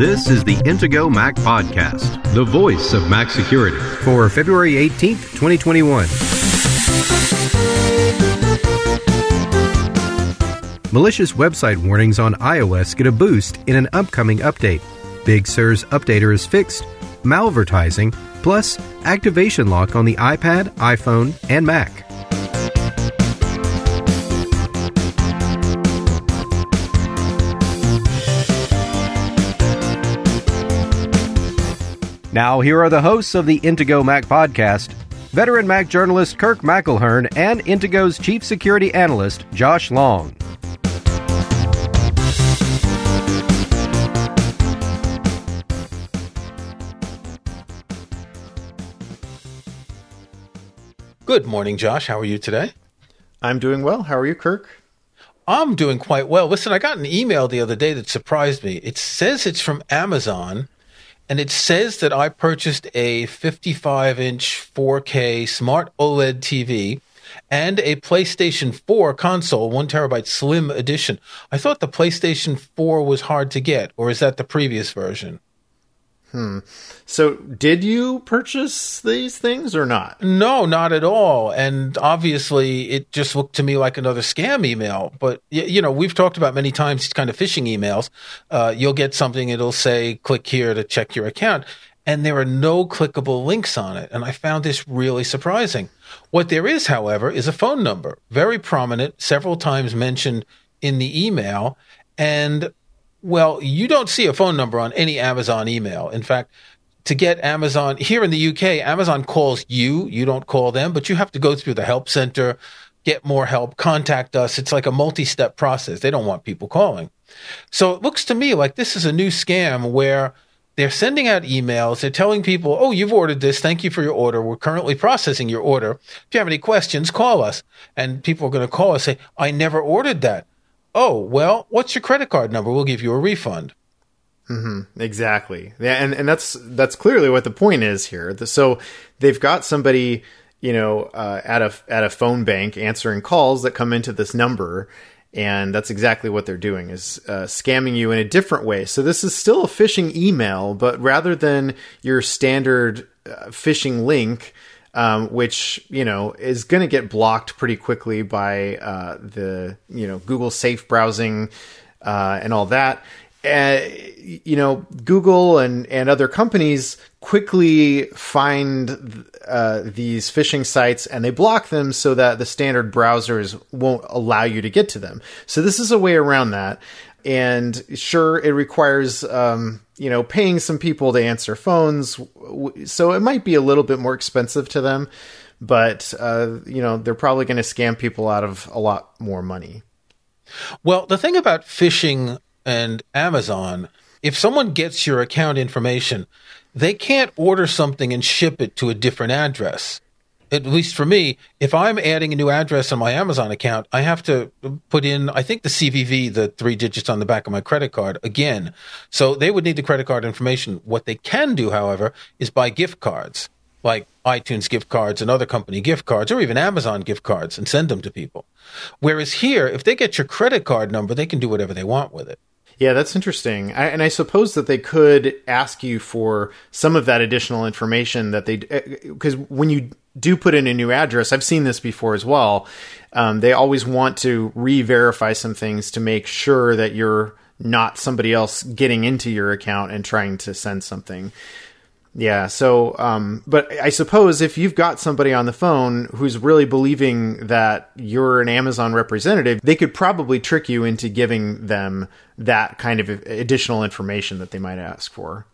This is the Intego Mac Podcast, the voice of Mac security. For February 18th, 2021. Malicious website warnings on iOS get a boost in an upcoming update. Big Sur's updater is fixed, malvertising, plus activation lock on the iPad, iPhone, and Mac. Now, here are the hosts of the Intego Mac podcast veteran Mac journalist Kirk McElhearn and Intego's chief security analyst Josh Long. Good morning, Josh. How are you today? I'm doing well. How are you, Kirk? I'm doing quite well. Listen, I got an email the other day that surprised me. It says it's from Amazon and it says that I purchased a 55 inch 4K smart OLED TV and a PlayStation 4 console, one terabyte slim edition. I thought the PlayStation 4 was hard to get, or is that the previous version? Hmm. So, did you purchase these things or not? No, not at all. And obviously, it just looked to me like another scam email. But you know, we've talked about many times these kind of phishing emails. Uh, you'll get something; it'll say, "Click here to check your account," and there are no clickable links on it. And I found this really surprising. What there is, however, is a phone number, very prominent, several times mentioned in the email, and well, you don't see a phone number on any Amazon email. In fact, to get Amazon here in the UK, Amazon calls you, you don't call them, but you have to go through the help center, get more help, contact us. It's like a multi step process. They don't want people calling. So it looks to me like this is a new scam where they're sending out emails. They're telling people, oh, you've ordered this. Thank you for your order. We're currently processing your order. If you have any questions, call us. And people are going to call us say, I never ordered that oh, well, what's your credit card number? We'll give you a refund. Mm-hmm, exactly. Yeah, and, and that's that's clearly what the point is here. So they've got somebody, you know, uh, at a at a phone bank answering calls that come into this number, and that's exactly what they're doing is uh, scamming you in a different way. So this is still a phishing email, but rather than your standard uh, phishing link, um, which you know is going to get blocked pretty quickly by uh, the you know Google Safe browsing uh, and all that. Uh, you know, Google and and other companies quickly find uh, these phishing sites and they block them so that the standard browsers won't allow you to get to them. So this is a way around that. And sure, it requires um, you know, paying some people to answer phones. So it might be a little bit more expensive to them, but, uh, you know, they're probably going to scam people out of a lot more money. Well, the thing about phishing and Amazon, if someone gets your account information, they can't order something and ship it to a different address at least for me, if I'm adding a new address on my Amazon account, I have to put in, I think the CVV, the three digits on the back of my credit card again. So they would need the credit card information. What they can do, however, is buy gift cards like iTunes gift cards and other company gift cards or even Amazon gift cards and send them to people. Whereas here, if they get your credit card number, they can do whatever they want with it. Yeah, that's interesting. I, and I suppose that they could ask you for some of that additional information that they, because uh, when you do put in a new address, I've seen this before as well. Um, they always want to re verify some things to make sure that you're not somebody else getting into your account and trying to send something. Yeah. So, um, but I suppose if you've got somebody on the phone who's really believing that you're an Amazon representative, they could probably trick you into giving them that kind of additional information that they might ask for.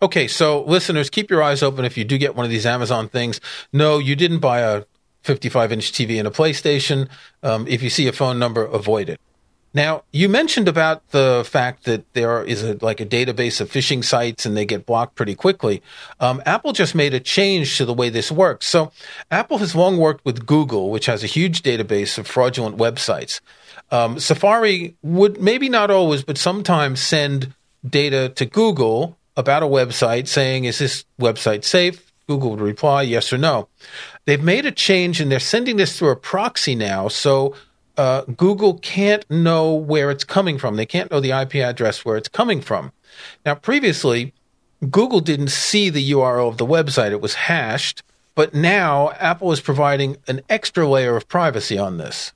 Okay, so listeners, keep your eyes open if you do get one of these Amazon things. No, you didn't buy a 55 inch TV and a PlayStation. Um, if you see a phone number, avoid it. Now, you mentioned about the fact that there is a, like a database of phishing sites and they get blocked pretty quickly. Um, Apple just made a change to the way this works. So, Apple has long worked with Google, which has a huge database of fraudulent websites. Um, Safari would maybe not always, but sometimes send data to Google about a website saying, Is this website safe? Google would reply, Yes or no. They've made a change and they're sending this through a proxy now. So uh, Google can't know where it's coming from. They can't know the IP address where it's coming from. Now, previously, Google didn't see the URL of the website, it was hashed. But now Apple is providing an extra layer of privacy on this.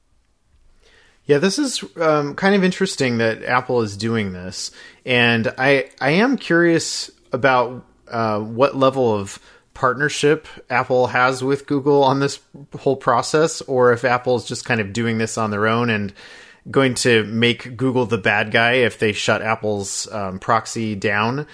Yeah, this is um, kind of interesting that Apple is doing this, and I I am curious about uh, what level of partnership Apple has with Google on this whole process, or if Apple is just kind of doing this on their own and going to make Google the bad guy if they shut Apple's um, proxy down.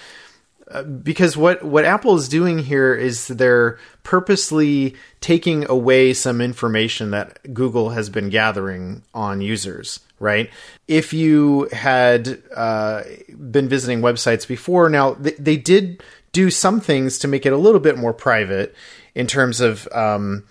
Because what, what Apple is doing here is they're purposely taking away some information that Google has been gathering on users, right? If you had uh, been visiting websites before, now they, they did do some things to make it a little bit more private in terms of um,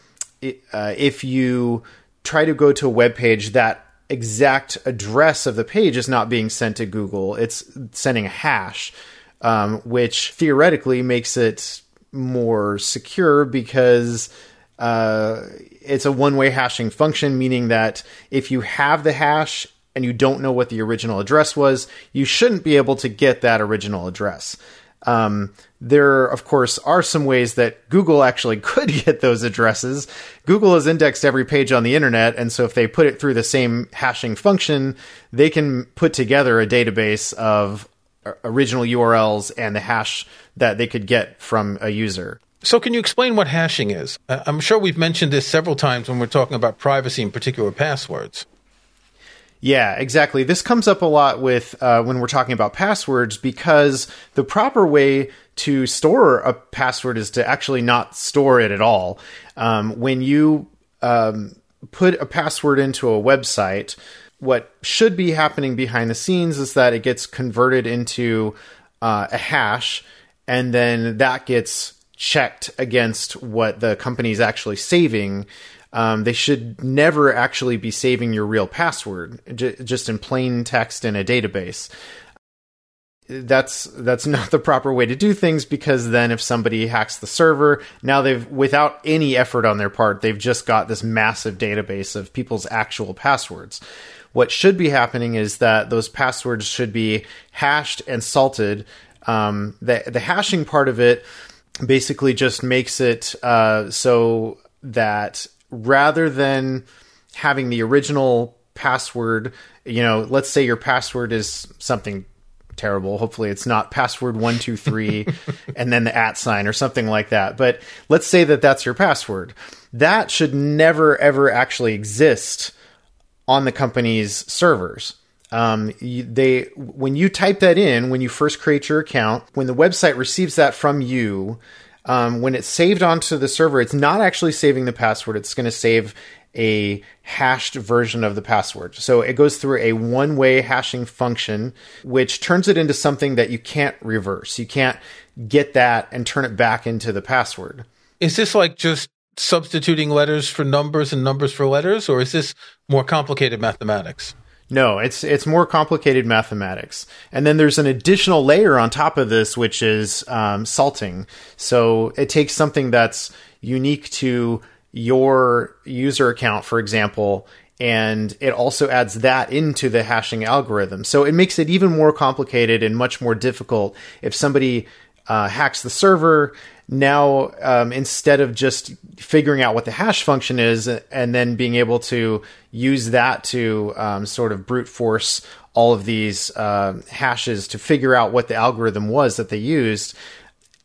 uh, if you try to go to a web page that exact address of the page is not being sent to Google. It's sending a hash, um, which theoretically makes it more secure because uh, it's a one way hashing function, meaning that if you have the hash and you don't know what the original address was, you shouldn't be able to get that original address. Um, there, of course, are some ways that Google actually could get those addresses. Google has indexed every page on the internet, and so if they put it through the same hashing function, they can put together a database of original URLs and the hash that they could get from a user. So, can you explain what hashing is? I'm sure we've mentioned this several times when we're talking about privacy and particular passwords. Yeah, exactly. This comes up a lot with uh, when we're talking about passwords because the proper way to store a password is to actually not store it at all. Um, when you um, put a password into a website, what should be happening behind the scenes is that it gets converted into uh, a hash, and then that gets checked against what the company is actually saving um, they should never actually be saving your real password j- just in plain text in a database. That's that's not the proper way to do things because then if somebody hacks the server, now they've without any effort on their part, they've just got this massive database of people's actual passwords. What should be happening is that those passwords should be hashed and salted. Um, the the hashing part of it basically just makes it uh, so that rather than having the original password, you know, let's say your password is something terrible. Hopefully it's not password 123 and then the at sign or something like that. But let's say that that's your password. That should never ever actually exist on the company's servers. Um, they when you type that in when you first create your account, when the website receives that from you, um, when it's saved onto the server, it's not actually saving the password. It's going to save a hashed version of the password. So it goes through a one way hashing function, which turns it into something that you can't reverse. You can't get that and turn it back into the password. Is this like just substituting letters for numbers and numbers for letters, or is this more complicated mathematics? No, it's it's more complicated mathematics, and then there's an additional layer on top of this, which is um, salting. So it takes something that's unique to your user account, for example, and it also adds that into the hashing algorithm. So it makes it even more complicated and much more difficult if somebody uh, hacks the server now um, instead of just figuring out what the hash function is and then being able to use that to um, sort of brute force all of these uh, hashes to figure out what the algorithm was that they used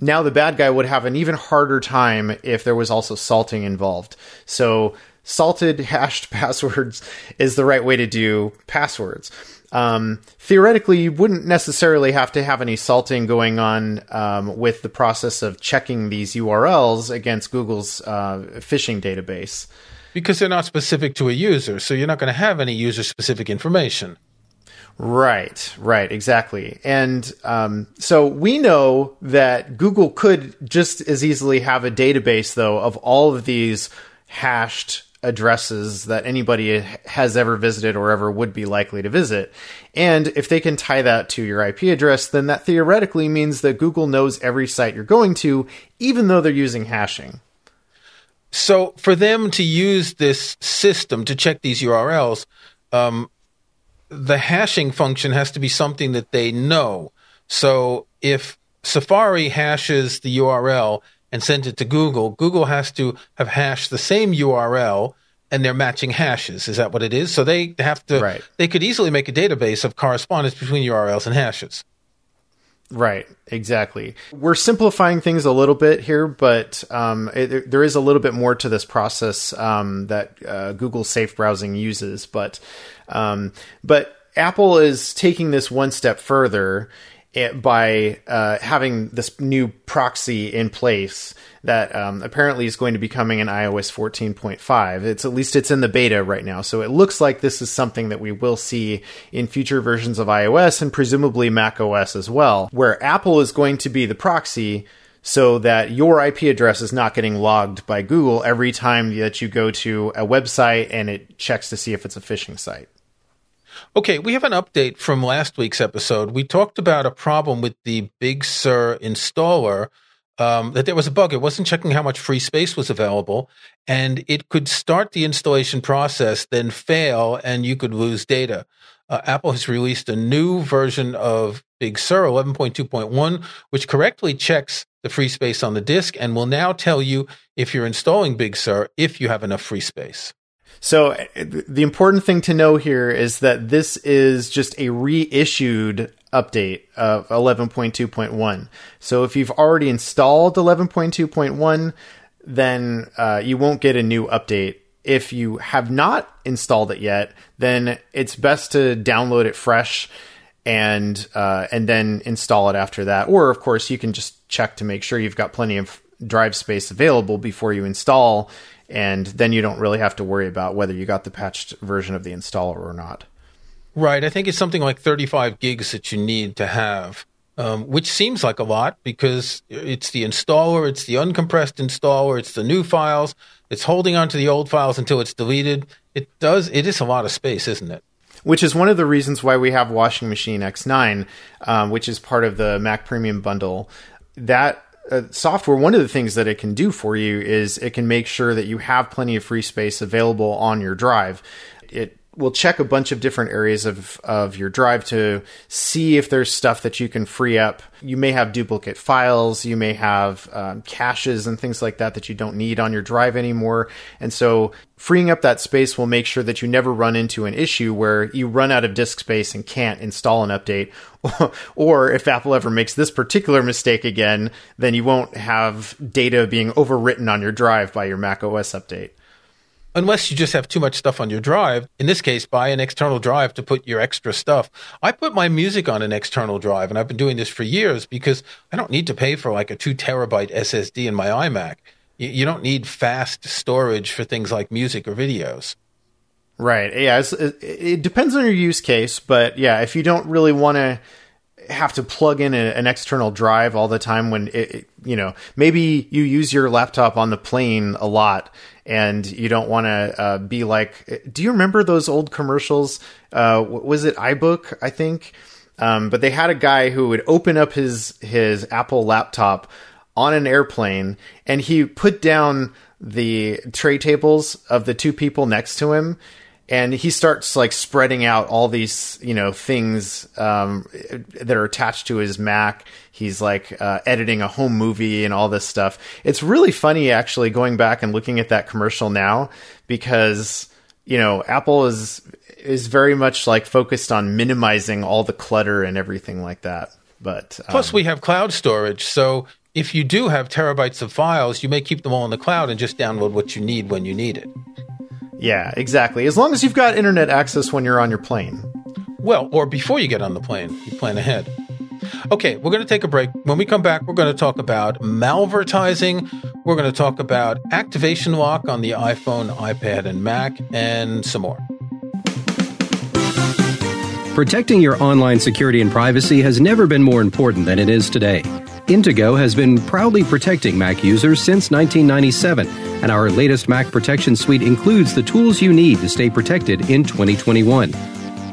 now the bad guy would have an even harder time if there was also salting involved. So salted hashed passwords is the right way to do passwords um, theoretically, you wouldn't necessarily have to have any salting going on um, with the process of checking these URLs against Google's uh, phishing database. Because they're not specific to a user, so you're not going to have any user specific information. Right, right, exactly. And um, so we know that Google could just as easily have a database, though, of all of these hashed addresses that anybody has ever visited or ever would be likely to visit. And if they can tie that to your IP address, then that theoretically means that Google knows every site you're going to, even though they're using hashing. So, for them to use this system to check these URLs, um, the hashing function has to be something that they know. So if Safari hashes the URL and sends it to Google, Google has to have hashed the same URL and they're matching hashes. Is that what it is? So they have to, right. they could easily make a database of correspondence between URLs and hashes. Right, exactly. We're simplifying things a little bit here, but um, it, there is a little bit more to this process um, that uh, Google Safe Browsing uses. But um, but Apple is taking this one step further by uh, having this new proxy in place that um, apparently is going to be coming in iOS 14.5. It's at least it's in the beta right now, so it looks like this is something that we will see in future versions of iOS and presumably Mac OS as well, where Apple is going to be the proxy so that your IP address is not getting logged by Google every time that you go to a website and it checks to see if it's a phishing site. Okay, we have an update from last week's episode. We talked about a problem with the Big Sur installer. Um, that there was a bug. It wasn't checking how much free space was available, and it could start the installation process, then fail, and you could lose data. Uh, Apple has released a new version of Big Sur 11.2.1, which correctly checks the free space on the disk and will now tell you if you're installing Big Sur if you have enough free space. So uh, the important thing to know here is that this is just a reissued update of 11.2.1. So if you've already installed 11.2.1, then uh, you won't get a new update. If you have not installed it yet, then it's best to download it fresh and uh, and then install it after that. Or of course, you can just check to make sure you've got plenty of drive space available before you install and then you don't really have to worry about whether you got the patched version of the installer or not. Right. I think it's something like 35 gigs that you need to have, um, which seems like a lot because it's the installer, it's the uncompressed installer, it's the new files, it's holding onto the old files until it's deleted. It does, it is a lot of space, isn't it? Which is one of the reasons why we have Washing Machine X9, um, which is part of the Mac Premium bundle. That uh, software, one of the things that it can do for you is it can make sure that you have plenty of free space available on your drive. It will check a bunch of different areas of, of your drive to see if there's stuff that you can free up. You may have duplicate files, you may have um, caches and things like that that you don't need on your drive anymore. And so freeing up that space will make sure that you never run into an issue where you run out of disk space and can't install an update. or if Apple ever makes this particular mistake again, then you won't have data being overwritten on your drive by your Mac OS update unless you just have too much stuff on your drive. In this case, buy an external drive to put your extra stuff. I put my music on an external drive, and I've been doing this for years because I don't need to pay for like a two terabyte SSD in my iMac. You, you don't need fast storage for things like music or videos. Right. Yeah. it depends on your use case, but yeah, if you don't really want to have to plug in a, an external drive all the time when it, it, you know maybe you use your laptop on the plane a lot and you don't want to uh, be like do you remember those old commercials? Uh, was it ibook i think? Um, but they had a guy who would open up his his apple laptop on an airplane and he put down the tray tables of the two people next to him and he starts like spreading out all these you know things um, that are attached to his Mac. He's like uh, editing a home movie and all this stuff. It's really funny actually going back and looking at that commercial now because you know Apple is is very much like focused on minimizing all the clutter and everything like that. But um, plus we have cloud storage, so if you do have terabytes of files, you may keep them all in the cloud and just download what you need when you need it. Yeah, exactly. As long as you've got internet access when you're on your plane. Well, or before you get on the plane, you plan ahead. Okay, we're going to take a break. When we come back, we're going to talk about malvertising. We're going to talk about activation lock on the iPhone, iPad, and Mac, and some more. Protecting your online security and privacy has never been more important than it is today. Intego has been proudly protecting Mac users since 1997, and our latest Mac Protection Suite includes the tools you need to stay protected in 2021.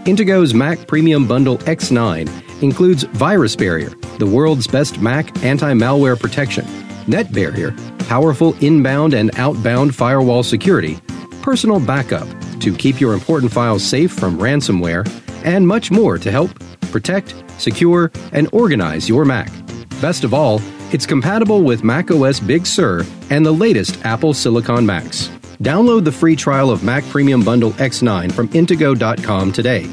Intego's Mac Premium Bundle X9 includes Virus Barrier, the world's best Mac anti malware protection, Net Barrier, powerful inbound and outbound firewall security, personal backup to keep your important files safe from ransomware, and much more to help protect secure, and organize your Mac. Best of all, it's compatible with macOS Big Sur and the latest Apple Silicon Macs. Download the free trial of Mac Premium Bundle X9 from Intego.com today.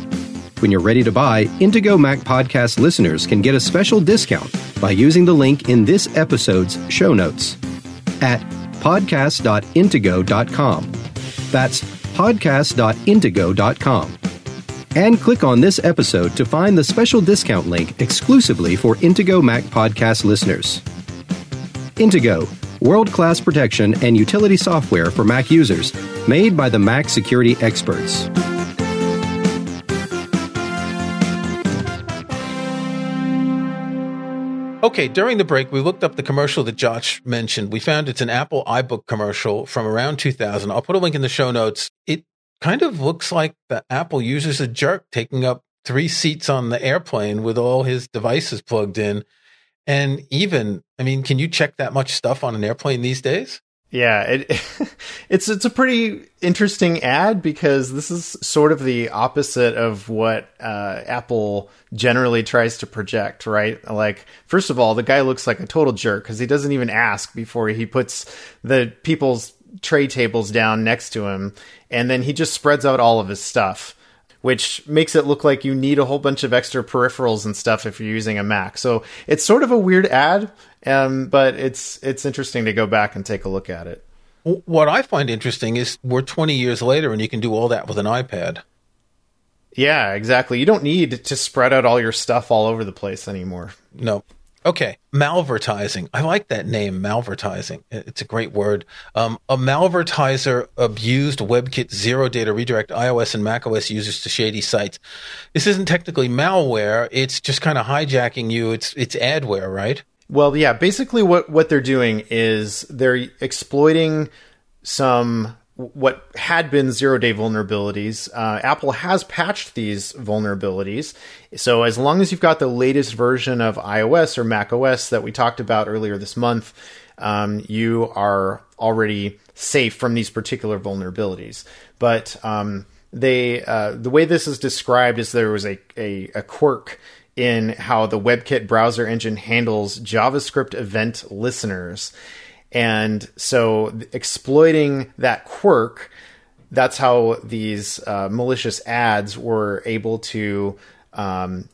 When you're ready to buy, Intego Mac Podcast listeners can get a special discount by using the link in this episode's show notes at podcast.intego.com. That's podcast.intego.com. And click on this episode to find the special discount link exclusively for Intego Mac Podcast listeners. Intego, world class protection and utility software for Mac users, made by the Mac security experts. Okay, during the break, we looked up the commercial that Josh mentioned. We found it's an Apple iBook commercial from around 2000. I'll put a link in the show notes. It kind of looks like the Apple user's a jerk taking up three seats on the airplane with all his devices plugged in. And even, I mean, can you check that much stuff on an airplane these days? Yeah, it, it's it's a pretty interesting ad because this is sort of the opposite of what uh, Apple generally tries to project, right? Like, first of all, the guy looks like a total jerk because he doesn't even ask before he puts the people's tray tables down next to him, and then he just spreads out all of his stuff which makes it look like you need a whole bunch of extra peripherals and stuff if you're using a Mac. So it's sort of a weird ad, um, but it's it's interesting to go back and take a look at it. What I find interesting is we're 20 years later and you can do all that with an iPad. Yeah, exactly. You don't need to spread out all your stuff all over the place anymore. No. Okay, malvertising. I like that name, malvertising. It's a great word. Um, a malvertiser abused WebKit zero day to redirect iOS and macOS users to shady sites. This isn't technically malware. It's just kind of hijacking you. It's it's adware, right? Well, yeah. Basically, what what they're doing is they're exploiting some what had been zero day vulnerabilities. Uh, Apple has patched these vulnerabilities. So as long as you've got the latest version of iOS or Mac OS that we talked about earlier this month, um, you are already safe from these particular vulnerabilities. But um, they uh, the way this is described is there was a, a, a quirk in how the WebKit browser engine handles JavaScript event listeners. And so exploiting that quirk, that's how these uh, malicious ads were able to um,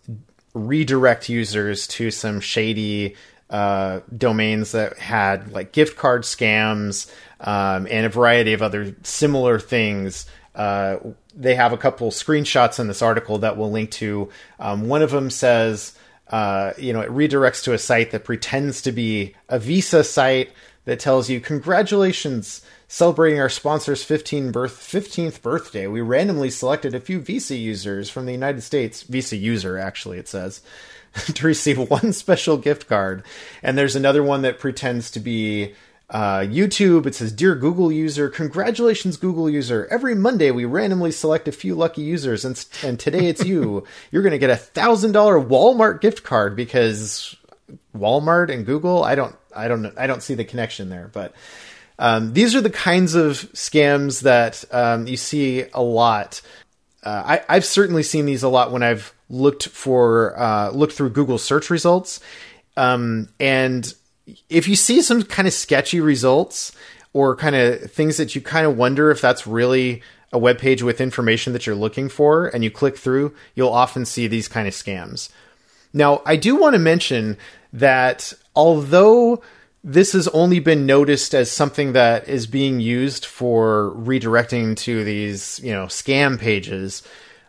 redirect users to some shady uh, domains that had like gift card scams um, and a variety of other similar things. Uh, they have a couple screenshots in this article that we'll link to. Um, one of them says, uh, you know, it redirects to a site that pretends to be a Visa site that tells you, "Congratulations, celebrating our sponsor's 15 birth 15th birthday. We randomly selected a few Visa users from the United States, Visa user actually it says, to receive one special gift card." And there's another one that pretends to be uh, YouTube, it says, Dear Google user, congratulations, Google user. Every Monday we randomly select a few lucky users, and, and today it's you. You're going to get a $1,000 Walmart gift card because Walmart and Google, I don't I don't know. I don't see the connection there, but um, these are the kinds of scams that um, you see a lot. Uh, I, have certainly seen these a lot when I've looked for uh, looked through Google search results, um, and if you see some kind of sketchy results or kind of things that you kind of wonder if that's really a web page with information that you're looking for, and you click through, you'll often see these kind of scams. Now, I do want to mention that although this has only been noticed as something that is being used for redirecting to these, you know, scam pages.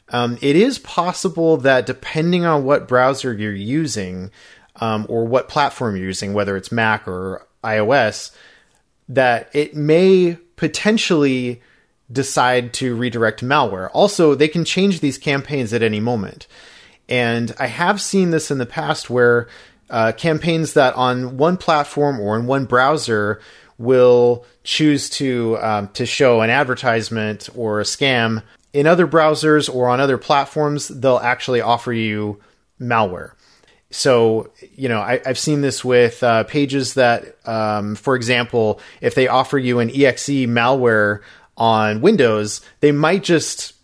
Um, it is possible that depending on what browser you're using um, or what platform you're using, whether it's Mac or iOS, that it may potentially decide to redirect malware. Also, they can change these campaigns at any moment. And I have seen this in the past where uh, campaigns that on one platform or in one browser will choose to um, to show an advertisement or a scam. In other browsers or on other platforms they'll actually offer you malware. So you know I, have seen this with uh, pages that um, for example if they offer you an exe malware on windows they might just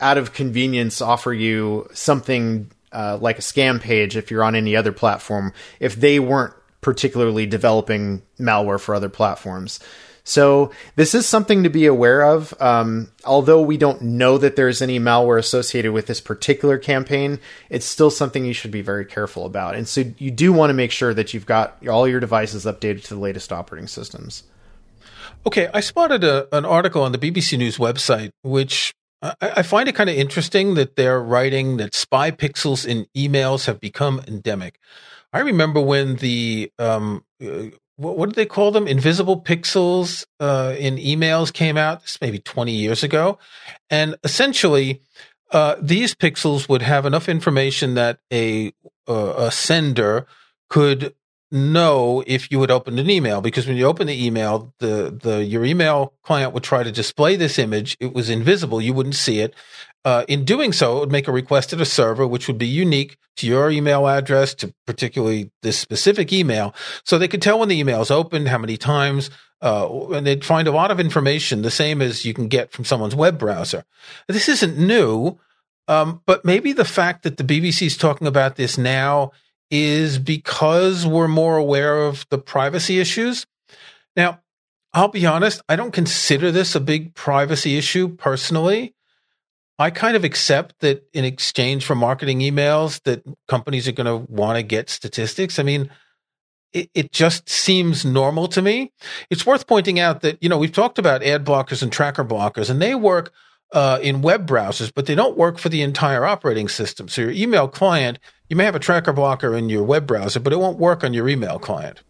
out of convenience offer you something uh, like a scam page if you're on any other platform if they weren't particularly developing malware for other platforms. So this is something to be aware of. Um, although we don't know that there's any malware associated with this particular campaign, it's still something you should be very careful about. And so you do want to make sure that you've got all your devices updated to the latest operating systems. Okay, I spotted a, an article on the BBC News website, which I, I find it kind of interesting that they're writing that spy pixels in emails have become endemic. I remember when the um, uh, what, what, did they call them? Invisible pixels uh, in emails came out. This maybe twenty years ago, and essentially, uh, these pixels would have enough information that a uh, a sender could know if you had opened an email because when you open the email the the your email client would try to display this image it was invisible you wouldn't see it uh, in doing so, it would make a request to the server, which would be unique to your email address, to particularly this specific email. So they could tell when the email is opened, how many times, uh, and they'd find a lot of information, the same as you can get from someone's web browser. This isn't new, um, but maybe the fact that the BBC is talking about this now is because we're more aware of the privacy issues. Now, I'll be honest, I don't consider this a big privacy issue personally. I kind of accept that in exchange for marketing emails that companies are going to want to get statistics. I mean, it, it, just seems normal to me. It's worth pointing out that, you know, we've talked about ad blockers and tracker blockers and they work uh, in web browsers, but they don't work for the entire operating system. So your email client, you may have a tracker blocker in your web browser, but it won't work on your email client.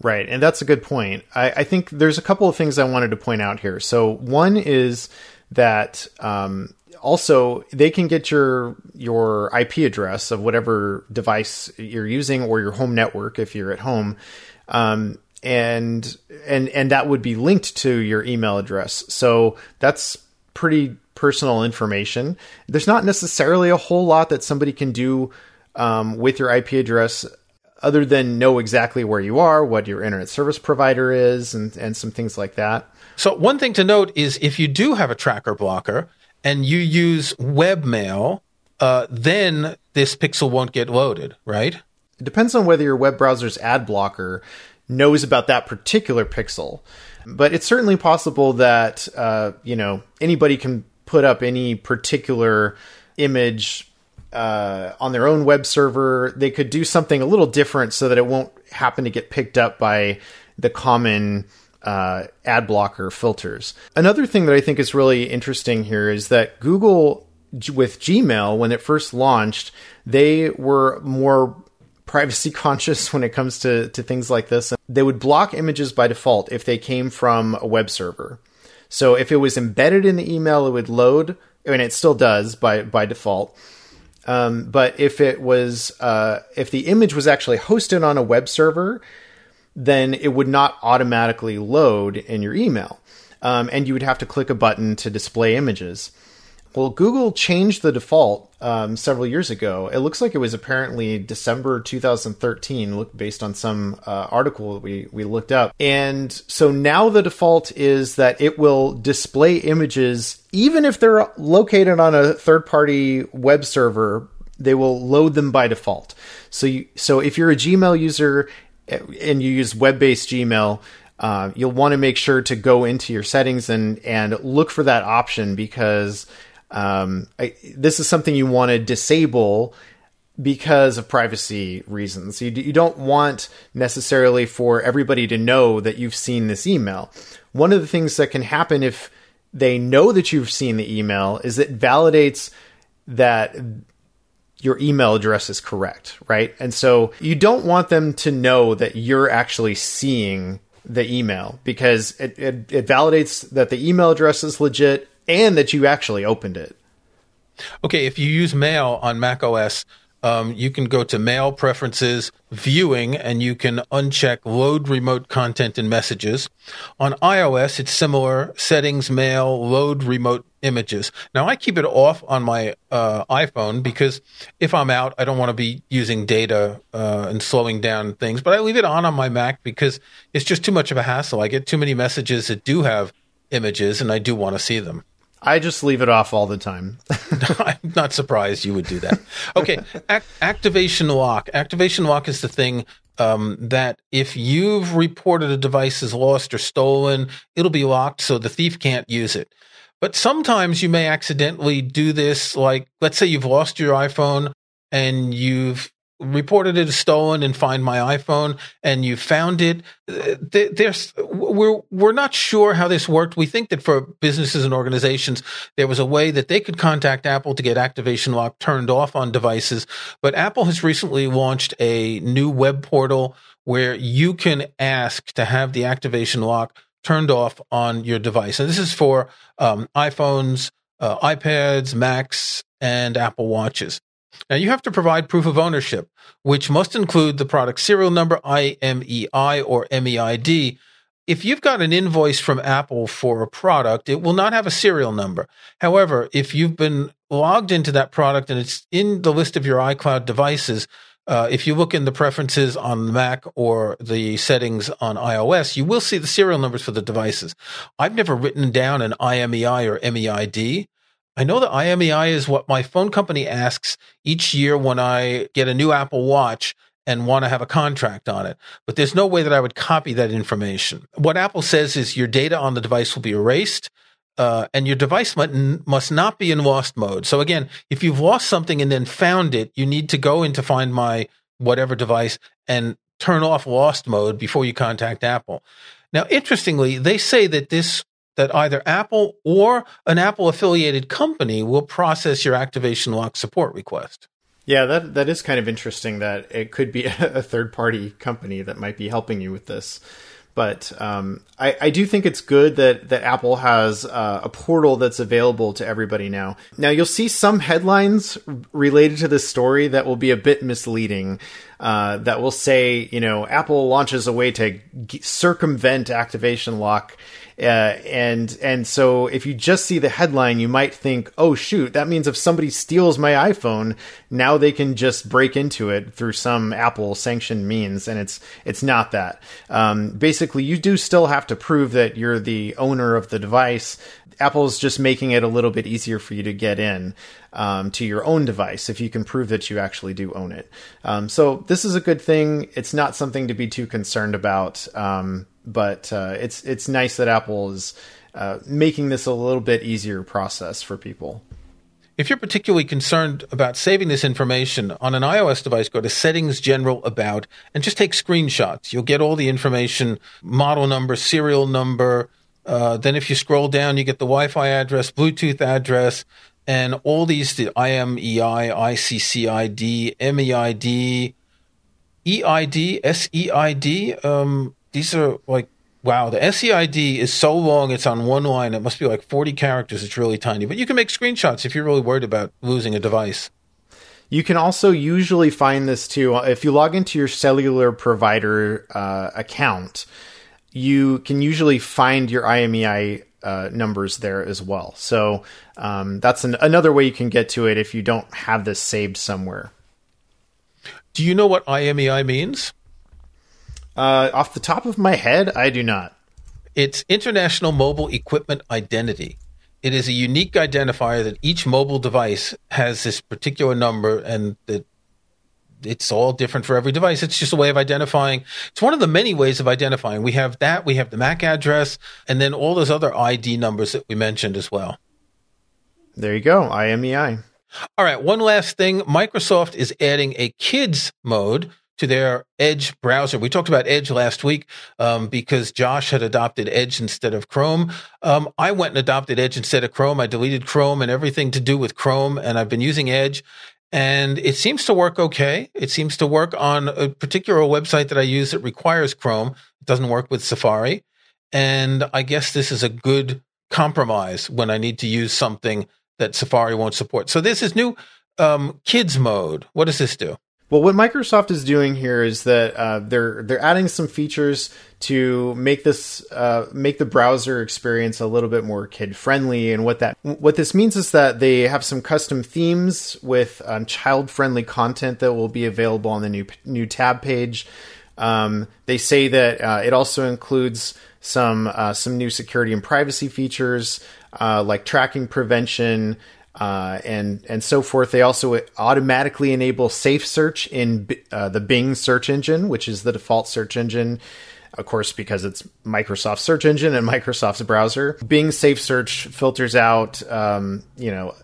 Right, and that's a good point. I, I think there's a couple of things I wanted to point out here. So one is that um, also they can get your your IP address of whatever device you're using or your home network if you're at home, um, and and and that would be linked to your email address. So that's pretty personal information. There's not necessarily a whole lot that somebody can do um, with your IP address other than know exactly where you are, what your internet service provider is, and, and some things like that. So one thing to note is if you do have a tracker blocker and you use webmail, uh, then this pixel won't get loaded, right? It depends on whether your web browser's ad blocker knows about that particular pixel. But it's certainly possible that uh, you know anybody can put up any particular image uh, on their own web server. They could do something a little different so that it won't happen to get picked up by the common uh, ad blocker filters. Another thing that I think is really interesting here is that Google, with Gmail, when it first launched, they were more privacy conscious when it comes to, to things like this. They would block images by default if they came from a web server. So if it was embedded in the email, it would load, I mean, it still does by, by default. Um, but if it was, uh, if the image was actually hosted on a web server, then it would not automatically load in your email. Um, and you would have to click a button to display images. Well, Google changed the default um, several years ago. It looks like it was apparently December 2013, based on some uh, article that we, we looked up. And so now the default is that it will display images, even if they're located on a third party web server, they will load them by default. So, you, so if you're a Gmail user and you use web-based Gmail, uh, you'll want to make sure to go into your settings and and look for that option because um, I, this is something you want to disable because of privacy reasons. You, you don't want necessarily for everybody to know that you've seen this email. One of the things that can happen if they know that you've seen the email is it validates that your email address is correct, right? And so you don't want them to know that you're actually seeing the email because it, it, it, validates that the email address is legit and that you actually opened it. Okay, if you use Mail on Mac OS, um, you can go to Mail Preferences, Viewing, and you can uncheck Load Remote Content and Messages. On iOS, it's similar Settings, Mail, Load Remote Images. Now, I keep it off on my uh, iPhone because if I'm out, I don't want to be using data uh, and slowing down things, but I leave it on on my Mac because it's just too much of a hassle. I get too many messages that do have images, and I do want to see them. I just leave it off all the time. I'm not surprised you would do that. Okay, Ac- activation lock. Activation lock is the thing um, that if you've reported a device as lost or stolen, it'll be locked so the thief can't use it. But sometimes you may accidentally do this. Like, let's say you've lost your iPhone and you've reported it as stolen and find my iPhone and you found it. There's, we're, we're not sure how this worked. We think that for businesses and organizations, there was a way that they could contact Apple to get activation lock turned off on devices. But Apple has recently launched a new web portal where you can ask to have the activation lock turned off on your device. And this is for um, iPhones, uh, iPads, Macs, and Apple Watches. Now you have to provide proof of ownership, which must include the product serial number, IMEI or MEID. If you've got an invoice from Apple for a product, it will not have a serial number. However, if you've been logged into that product and it's in the list of your iCloud devices, uh, if you look in the preferences on Mac or the settings on iOS, you will see the serial numbers for the devices. I've never written down an IMEI or MEID. I know that IMEI is what my phone company asks each year when I get a new Apple Watch and want to have a contract on it. But there's no way that I would copy that information. What Apple says is your data on the device will be erased. Uh, and your device must not be in lost mode. So again, if you've lost something and then found it, you need to go into find my whatever device and turn off lost mode before you contact Apple. Now, interestingly, they say that this that either Apple or an Apple affiliated company will process your activation lock support request. Yeah, that that is kind of interesting that it could be a third party company that might be helping you with this. But um, I, I, do think it's good that that Apple has uh, a portal that's available to everybody now. Now you'll see some headlines related to this story that will be a bit misleading. Uh, that will say, you know, Apple launches a way to g- circumvent activation lock uh, and and so if you just see the headline, you might think, "Oh shoot, that means if somebody steals my iPhone, now they can just break into it through some Apple sanctioned means." And it's it's not that. Um, basically, you do still have to prove that you're the owner of the device. Apple's just making it a little bit easier for you to get in um, to your own device if you can prove that you actually do own it. Um, so this is a good thing. It's not something to be too concerned about. Um, but uh, it's it's nice that Apple is uh, making this a little bit easier process for people. If you're particularly concerned about saving this information on an iOS device, go to Settings, General, About, and just take screenshots. You'll get all the information: model number, serial number. Uh, then, if you scroll down, you get the Wi-Fi address, Bluetooth address, and all these the IMEI, ICCID, MEID, EID, SEID. Um, these are like wow the seid is so long it's on one line it must be like 40 characters it's really tiny but you can make screenshots if you're really worried about losing a device you can also usually find this too if you log into your cellular provider uh, account you can usually find your imei uh, numbers there as well so um, that's an, another way you can get to it if you don't have this saved somewhere do you know what imei means uh, off the top of my head, I do not. It's International Mobile Equipment Identity. It is a unique identifier that each mobile device has this particular number and that it's all different for every device. It's just a way of identifying. It's one of the many ways of identifying. We have that, we have the MAC address, and then all those other ID numbers that we mentioned as well. There you go, IMEI. All right, one last thing. Microsoft is adding a kids mode to their Edge browser. We talked about Edge last week um, because Josh had adopted Edge instead of Chrome. Um, I went and adopted Edge instead of Chrome. I deleted Chrome and everything to do with Chrome, and I've been using Edge. And it seems to work okay. It seems to work on a particular website that I use that requires Chrome. It doesn't work with Safari. And I guess this is a good compromise when I need to use something that Safari won't support. So this is new um, kids mode. What does this do? Well, what Microsoft is doing here is that uh, they're they're adding some features to make this uh, make the browser experience a little bit more kid friendly. And what that what this means is that they have some custom themes with um, child friendly content that will be available on the new new tab page. Um, they say that uh, it also includes some uh, some new security and privacy features uh, like tracking prevention uh, and and so forth. They also automatically enable safe search in uh, the Bing search engine, which is the default search engine. Of course, because it's Microsoft's search engine and Microsoft's browser, Bing Safe Search filters out, um, you know,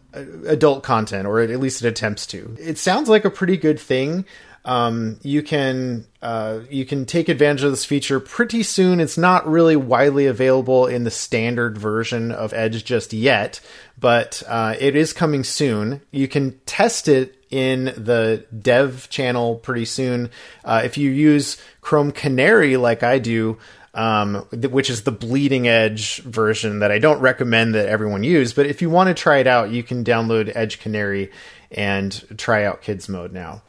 adult content, or at least it attempts to. It sounds like a pretty good thing. Um, you can uh, you can take advantage of this feature pretty soon. It's not really widely available in the standard version of Edge just yet, but uh, it is coming soon. You can test it in the dev channel pretty soon. Uh, if you use Chrome Canary like I do, um, which is the bleeding edge version that I don't recommend that everyone use, but if you want to try it out, you can download Edge Canary and try out Kids Mode now.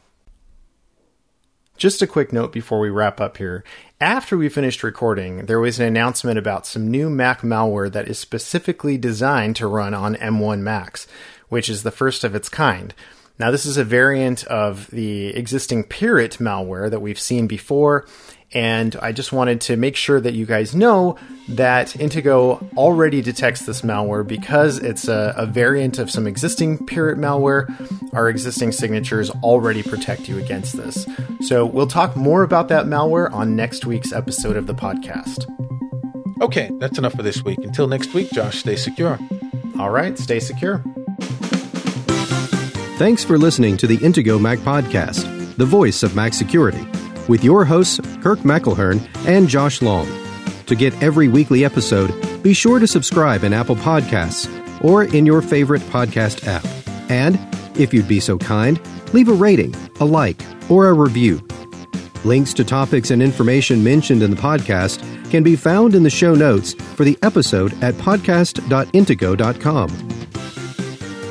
Just a quick note before we wrap up here. After we finished recording, there was an announcement about some new Mac malware that is specifically designed to run on M1 Macs, which is the first of its kind. Now, this is a variant of the existing Pirrit malware that we've seen before, and I just wanted to make sure that you guys know that Intego already detects this malware because it's a, a variant of some existing Pirrit malware. Our existing signatures already protect you against this. So we'll talk more about that malware on next week's episode of the podcast. Okay, that's enough for this week. Until next week, Josh, stay secure. All right, stay secure. Thanks for listening to the Intego Mac Podcast, the voice of Mac security with your hosts, Kirk McElhearn and Josh Long. To get every weekly episode, be sure to subscribe in Apple Podcasts or in your favorite podcast app. And, if you'd be so kind, leave a rating, a like, or a review. Links to topics and information mentioned in the podcast can be found in the show notes for the episode at podcast.intego.com.